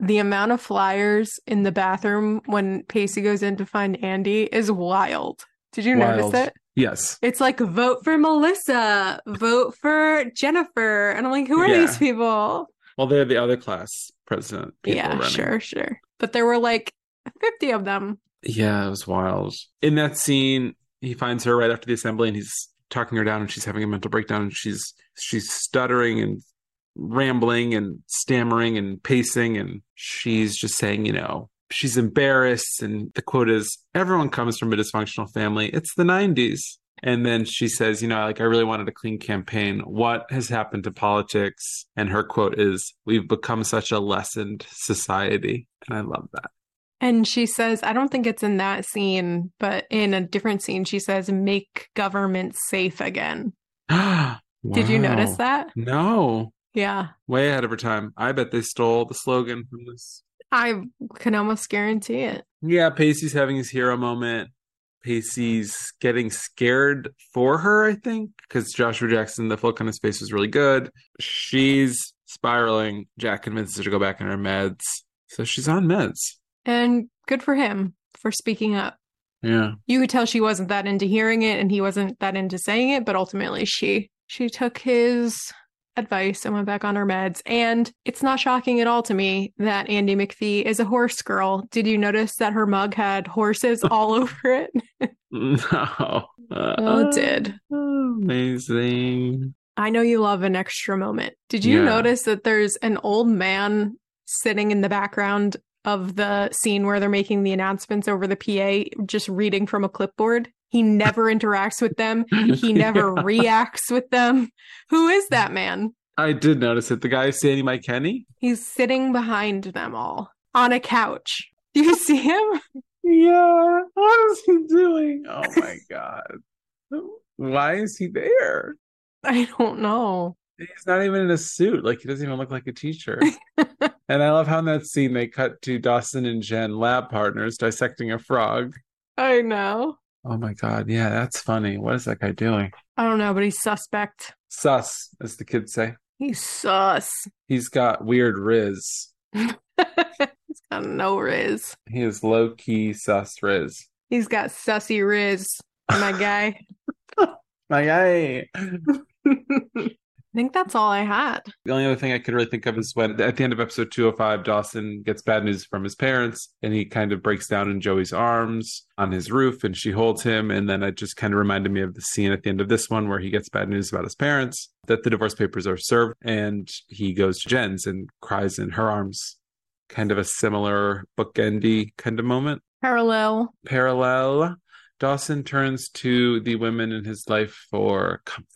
[SPEAKER 2] the amount of flyers in the bathroom when Pacey goes in to find Andie is wild. Did you
[SPEAKER 1] Wild.
[SPEAKER 2] notice it?
[SPEAKER 1] Yes.
[SPEAKER 2] It's like vote for Melissa, vote for Jennifer. And I'm like, who are
[SPEAKER 1] Yeah.
[SPEAKER 2] these people?
[SPEAKER 1] Well, they're the other class president. people
[SPEAKER 2] yeah,
[SPEAKER 1] running.
[SPEAKER 2] sure, sure. But there were like 50 of them.
[SPEAKER 1] Yeah, it was wild. In that scene, he finds her right after the assembly and he's talking her down and she's having a mental breakdown and she's she's stuttering and rambling and stammering and pacing and she's just saying, you know, she's embarrassed and the quote is everyone comes from a dysfunctional family. It's the 90s. And then she says, you know, like I really wanted a clean campaign. What has happened to politics? And her quote is, "We've become such a lessened society." And I love that.
[SPEAKER 2] And she says, I don't think it's in that scene, but in a different scene, she says, make government safe again. Did you notice that?
[SPEAKER 1] No,
[SPEAKER 2] Yeah.
[SPEAKER 1] way ahead of her time. I bet they stole the slogan from this.
[SPEAKER 2] I can almost guarantee it.
[SPEAKER 1] Yeah, Pacey's having his hero moment. Pacey's getting scared for her, I think, because Joshua Jackson, the look on his face was really good. She's spiraling. Jack convinces her to go back on her meds. So she's on meds.
[SPEAKER 2] And good for him for speaking up.
[SPEAKER 1] Yeah.
[SPEAKER 2] You could tell she wasn't that into hearing it and he wasn't that into saying it, but ultimately she she took his advice and went back on her meds. And it's not shocking at all to me that Andie McPhee is a horse girl. Did you notice that her mug had horses all over it?
[SPEAKER 1] No.
[SPEAKER 2] Oh, it did.
[SPEAKER 1] Oh, amazing.
[SPEAKER 2] I know you love an extra moment. Did you
[SPEAKER 1] Yeah.
[SPEAKER 2] notice that there's an old man sitting in the background of the scene where they're making the announcements over the PA, just reading from a clipboard? He never interacts with them. He never
[SPEAKER 1] Yeah.
[SPEAKER 2] reacts with them. Who is that man?
[SPEAKER 1] I did notice it. The guy is Sandy Mike Kenny.
[SPEAKER 2] He's sitting behind them all on a couch. Do you see him?
[SPEAKER 1] Yeah. What is he doing? Oh my god. Why is he there?
[SPEAKER 2] I don't know.
[SPEAKER 1] He's not even in a suit. Like he doesn't even look like a teacher. and I love how in that scene they cut to Dawson and Jen, lab partners, dissecting a frog.
[SPEAKER 2] I know.
[SPEAKER 1] Oh my god. Yeah, that's funny. What is that guy doing?
[SPEAKER 2] I don't know, but he's suspect.
[SPEAKER 1] Sus, as the kids say.
[SPEAKER 2] He's sus.
[SPEAKER 1] He's got weird riz.
[SPEAKER 2] he's got no riz.
[SPEAKER 1] He is low key sus riz.
[SPEAKER 2] He's got sussy riz, my guy.
[SPEAKER 1] My guy.
[SPEAKER 2] I think that's all I had.
[SPEAKER 1] The only other thing I could really think of is when at the end of episode 205, Dawson gets bad news from his parents and he kind of breaks down in Joey's arms on his roof and she holds him. And then it just kind of reminded me of the scene at the end of this one where he gets bad news about his parents, that the divorce papers are served, and he goes to Jen's and cries in her arms. Kind of a similar bookendy kind of moment.
[SPEAKER 2] Parallel.
[SPEAKER 1] Parallel. Dawson turns to the women in his life for comfort,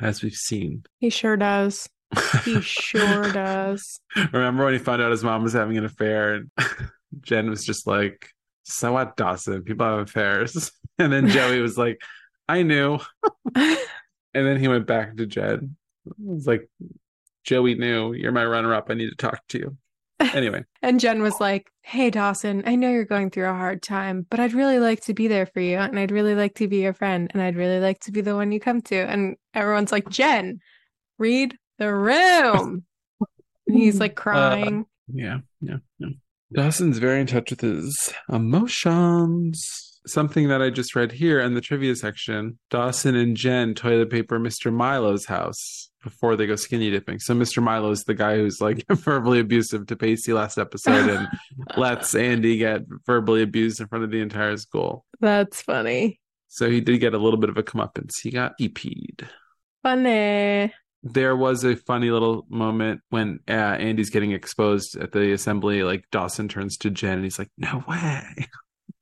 [SPEAKER 1] as we've seen.
[SPEAKER 2] He sure does. He sure does.
[SPEAKER 1] Remember when he found out his mom was having an affair and Jen was just like, So what, Dawson? People have affairs. And then Joey was like, I knew. And then he went back to Jen. It was like, Joey knew. You're my runner up. I need to talk to you. Anyway,
[SPEAKER 2] and Jen was like, Hey, Dawson, I know you're going through a hard time, but I'd really like to be there for you. And I'd really like to be your friend. And I'd really like to be the one you come to. And everyone's like, Jen, read the room. And he's like uh, crying.
[SPEAKER 1] yeah, yeah, yeah. Dawson's very in touch with his emotions. Something that I just read here in the trivia section Dawson and Jen toilet paper Mr. Milo's house before they go skinny dipping. So, Mr. Milo is the guy who's like verbally abusive to Pacey last episode and lets Andie get verbally abused in front of the entire school.
[SPEAKER 2] That's funny.
[SPEAKER 1] So, he did get a little bit of a comeuppance. He got EP'd.
[SPEAKER 2] Funny.
[SPEAKER 1] There was a funny little moment when uh, Andie's getting exposed at the assembly. Like Dawson turns to Jen and he's like, "No way."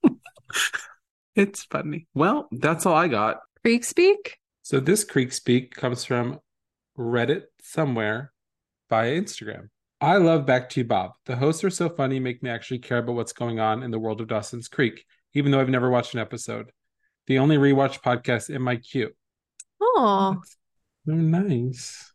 [SPEAKER 1] it's funny. Well, that's all I got.
[SPEAKER 2] Creek speak?
[SPEAKER 1] So this Creek Speak comes from Reddit somewhere via Instagram. I love Back to You, Bob. The hosts are so funny, make me actually care about what's going on in the world of Dawson's Creek, even though I've never watched an episode. The only rewatch podcast in my queue.
[SPEAKER 2] Oh,
[SPEAKER 1] They're nice.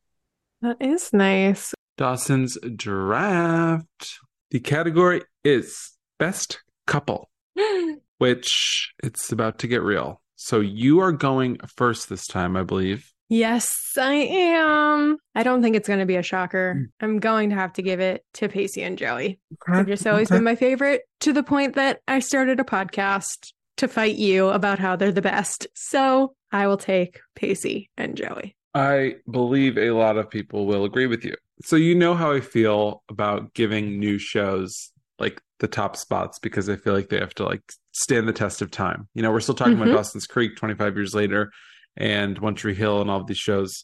[SPEAKER 2] that is nice.
[SPEAKER 1] Dawson's draft. The category is best couple, which it's about to get real. So you are going first this time, I believe.
[SPEAKER 2] Yes, I am. I don't think it's going to be a shocker. I'm going to have to give it to Pacey and Joey. They've just always
[SPEAKER 1] Okay.
[SPEAKER 2] been my favorite to the point that I started a podcast to fight you about how they're the best. So I will take Pacey and Joey.
[SPEAKER 1] I believe a lot of people will agree with you. So you know how I feel about giving new shows like the top spots because I feel like they have to like stand the test of time. You know, we're still talking
[SPEAKER 2] Mhm.
[SPEAKER 1] about Dawson's Creek 25 years later and One Tree Hill and all of these shows.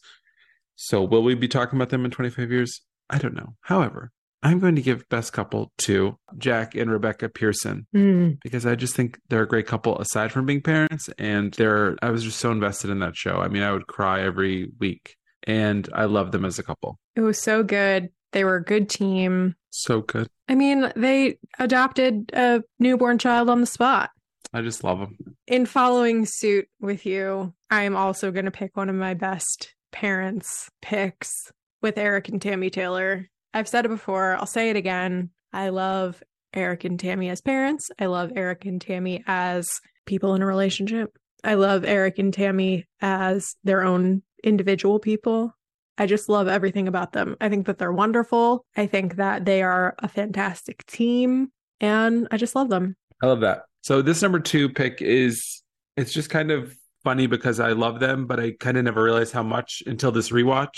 [SPEAKER 1] So will we be talking about them in 25 years? I don't know. However, I'm going to give best couple to Jack and Rebecca Pearson hmm. because I just think they're a great couple aside from being parents and they're I was just so invested in that show. I mean, I would cry every week and I love them as a couple.
[SPEAKER 2] It was so good. They were a good team.
[SPEAKER 1] So good.
[SPEAKER 2] I mean, they adopted a newborn child on the spot.
[SPEAKER 1] I just love them.
[SPEAKER 2] In following suit with you, I am also going to pick one of my best parents' picks with Eric and Tammy Taylor. I've said it before, I'll say it again. I love Eric and Tammy as parents. I love Eric and Tammy as people in a relationship. I love Eric and Tammy as their own individual people. I just love everything about them. I think that they're wonderful. I think that they are a fantastic team, and I just love them.
[SPEAKER 1] I love that. So this number two pick is it's just kind of funny because I love them, but I kind of never realized how much until this rewatch.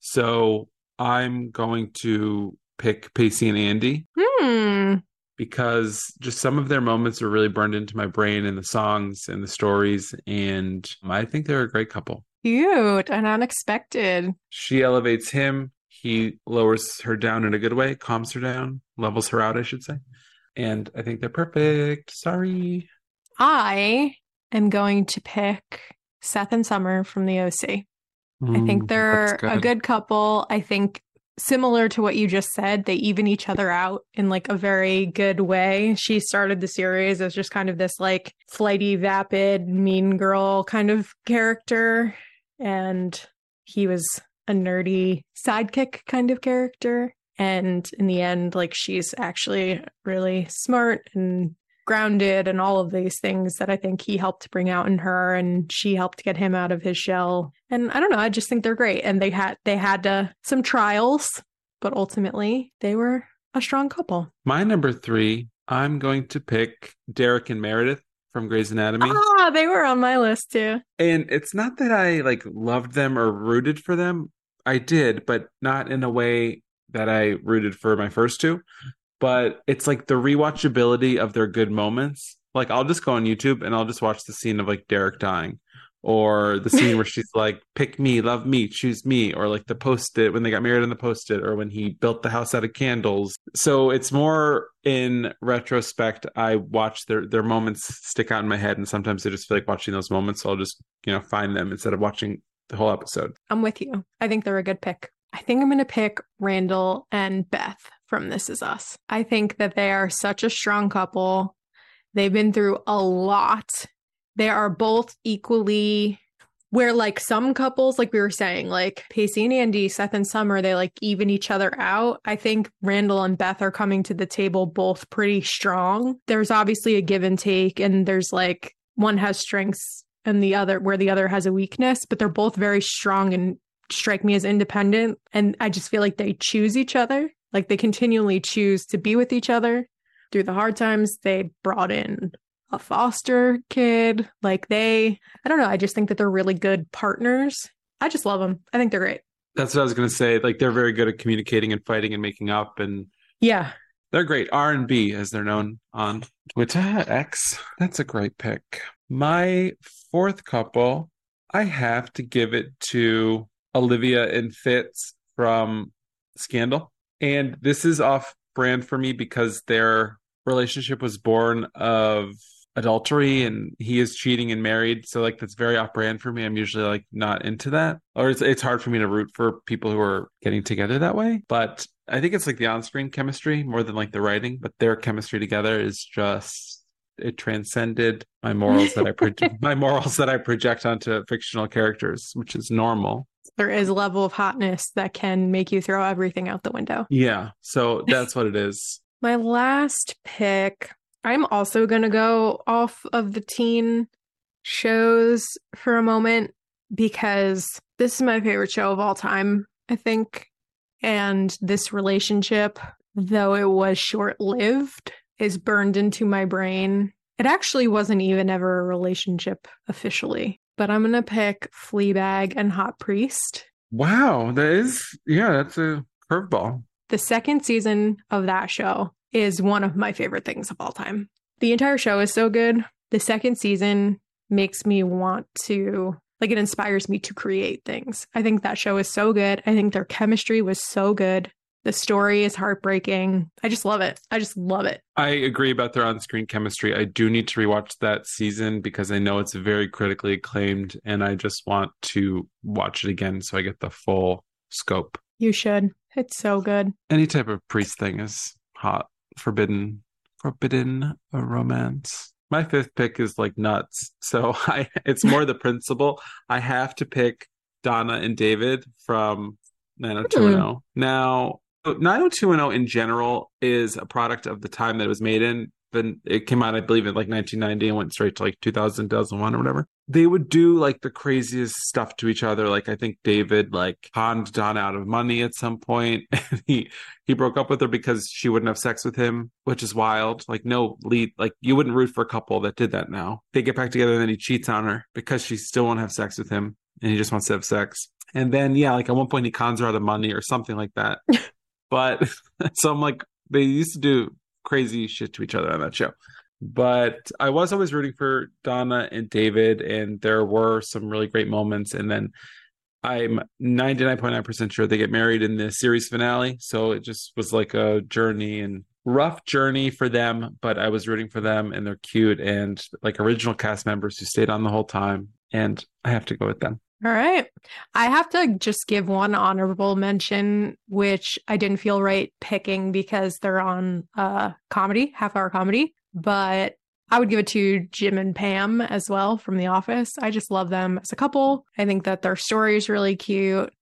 [SPEAKER 1] So I'm going to pick Pacey and Andie
[SPEAKER 2] Hmm.
[SPEAKER 1] because just some of their moments are really burned into my brain and the songs and the stories. And I think they're a great couple.
[SPEAKER 2] Cute and unexpected.
[SPEAKER 1] She elevates him. He lowers her down in a good way, calms her down, levels her out, I should say. And I think they're perfect. Sorry.
[SPEAKER 2] I am going to pick Seth and Summer from the OC. I
[SPEAKER 1] Mm,
[SPEAKER 2] think they're
[SPEAKER 1] that's
[SPEAKER 2] a good couple. I think similar to what you just said, they even each other out in like a very good way. She started the series as just kind of this like flighty, vapid, mean girl kind of character. And he was a nerdy sidekick kind of character. And in the end, like she's actually really smart and grounded and all of these things that I think he helped bring out in her and she helped get him out of his shell. And I don't know, I just think they're great. And they had they had uh, some trials, but ultimately they were a strong couple.
[SPEAKER 1] My number three, I'm going to pick Derek and Meredith from Grey's Anatomy.
[SPEAKER 2] Ah, they were on my list too.
[SPEAKER 1] And it's not that I like loved them or rooted for them. I did, but not in a way that I rooted for my first two. But it's like the rewatchability of their good moments. Like I'll just go on YouTube and I'll just watch the scene of like Derek dying. Or the scene where she's like, pick me, love me, choose me, or like the post it when they got married on the post it, or when he built the house out of candles. So it's more in retrospect, I watch their their moments stick out in my head, and sometimes I just feel like watching those moments. So I'll just, you know, find them instead of watching the whole episode.
[SPEAKER 2] I'm with you. I think they're a good pick. I think I'm going to pick Randall and Beth from This Is Us. I think that they are such a strong couple. They've been through a lot. They are both equally where like some couples like we were saying like Pacey and Andie, Seth and Summer, they like even each other out. I think Randall and Beth are coming to the table both pretty strong. There's obviously a give and take and there's like one has strengths and the other where the other has a weakness, but they're both very strong and strike me as independent. And I just feel like they choose each other. Like they continually choose to be with each other through the hard times. They brought in a foster kid. Like they, I don't know. I just think that they're really good partners. I just love them. I think they're great.
[SPEAKER 1] That's what I was gonna say. Like they're very good at communicating and fighting and making up, and
[SPEAKER 2] Yeah.
[SPEAKER 1] they're great. R and B, as they're known on Twitter X. That's a great pick. My fourth couple, I have to give it to Olivia and Fitz from Scandal. And this is off brand for me because their relationship was born of adultery and he is cheating and married. So like that's very off brand for me. I'm usually like not into that. Or it's it's hard for me to root for people who are getting together that way. But I think it's like the on-screen chemistry more than like the writing, but their chemistry together is just it transcended my morals that I pro- my morals that I project onto fictional characters, which is normal.
[SPEAKER 2] There is a level of hotness that can make you throw everything out the window.
[SPEAKER 1] Yeah, so that's what it is.
[SPEAKER 2] My last pick, I'm also going to go off of the teen shows for a moment because This is my favorite show of all time, I think. And this relationship, though it was short lived, is burned into my brain. It actually wasn't even ever a relationship officially, but I'm going to pick Fleabag and Hot Priest.
[SPEAKER 1] Wow, that is yeah, that's a curveball.
[SPEAKER 2] The second season of that show is one of my favorite things of all time. The entire show is so good. The second season makes me want to like it inspires me to create things. I think that show is so good. I think their chemistry was so good. The story is heartbreaking. I just love it. I just love it.
[SPEAKER 1] I agree about their on-screen chemistry. I do need to rewatch that season because I know it's very critically acclaimed and I just want to watch it again so I get the full scope.
[SPEAKER 2] You should. It's so good.
[SPEAKER 1] Any type of priest thing is hot. Forbidden forbidden romance. My fifth pick is like nuts. So I it's more the principle. I have to pick Donna and David from 90210. Hmm. Now 90210 in general is a product of the time that it was made in. Then it came out, I believe, in like 1990 and went straight to like 2000, 2001 or whatever. They would do like the craziest stuff to each other. Like I think David like conned Donna out of money at some point, and he he broke up with her because she wouldn't have sex with him, which is wild. Like no lead, like you wouldn't root for a couple that did that. Now they get back together and then he cheats on her because she still won't have sex with him, and he just wants to have sex. And then yeah, like at one point he cons her out of money or something like that. But so I'm like, they used to do crazy shit to each other on that show. But I was always rooting for Donna and David, and there were some really great moments. And then I'm 99.9% sure they get married in the series finale. So it just was like a journey and rough journey for them, but I was rooting for them and they're cute and like original cast members who stayed on the whole time. And I have to go with them.
[SPEAKER 2] All right. I have to just give one honorable mention, which I didn't feel right picking because they're on uh comedy, half hour comedy, but I would give it to Jim and Pam as well from The Office. I just love them as a couple. I think that their story is really cute.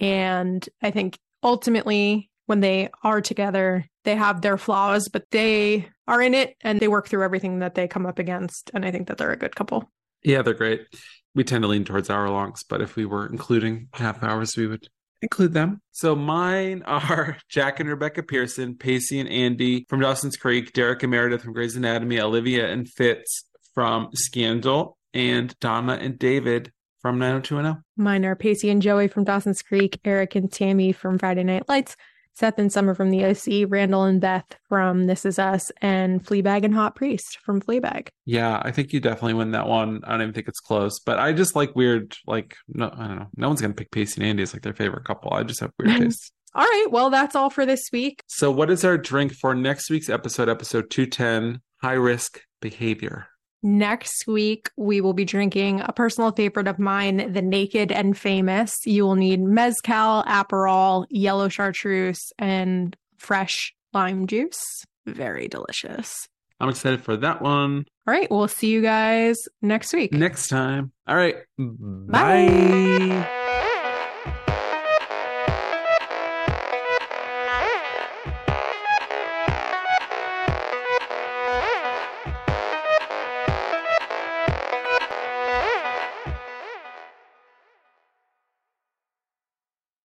[SPEAKER 2] And I think ultimately, when they are together, they have their flaws, but they are in it and they work through everything that they come up against. And I think that they're a good couple.
[SPEAKER 1] Yeah, they're great. We tend to lean towards hour longs, but if we were including half hours, we would include them. So mine are Jack and Rebecca Pearson, Pacey and Andie from Dawson's Creek, Derek and Meredith from Grey's Anatomy, Olivia and Fitz from Scandal, and Donna and David from 90210.
[SPEAKER 2] Mine are Pacey and Joey from Dawson's Creek, Eric and Tammy from Friday Night Lights, Seth and Summer from the OC, Randall and Beth from This Is Us, and Fleabag and Hot Priest from Fleabag.
[SPEAKER 1] Yeah, I think you definitely win that one. I don't even think it's close, but I just like weird, like, no, I don't know. No one's going to pick Pacey and Andie as like their favorite couple. I just have weird tastes.
[SPEAKER 2] All right, well, that's all for this week.
[SPEAKER 1] So, what is our drink for next week's episode, episode 210 High Risk Behavior?
[SPEAKER 2] Next week, we will be drinking a personal favorite of mine, the Naked and Famous. You will need Mezcal, Aperol, yellow chartreuse, and fresh lime juice. Very delicious.
[SPEAKER 1] I'm excited for that one.
[SPEAKER 2] All right, we'll see you guys next week.
[SPEAKER 1] Next time. All right.
[SPEAKER 2] Bye.
[SPEAKER 1] Bye.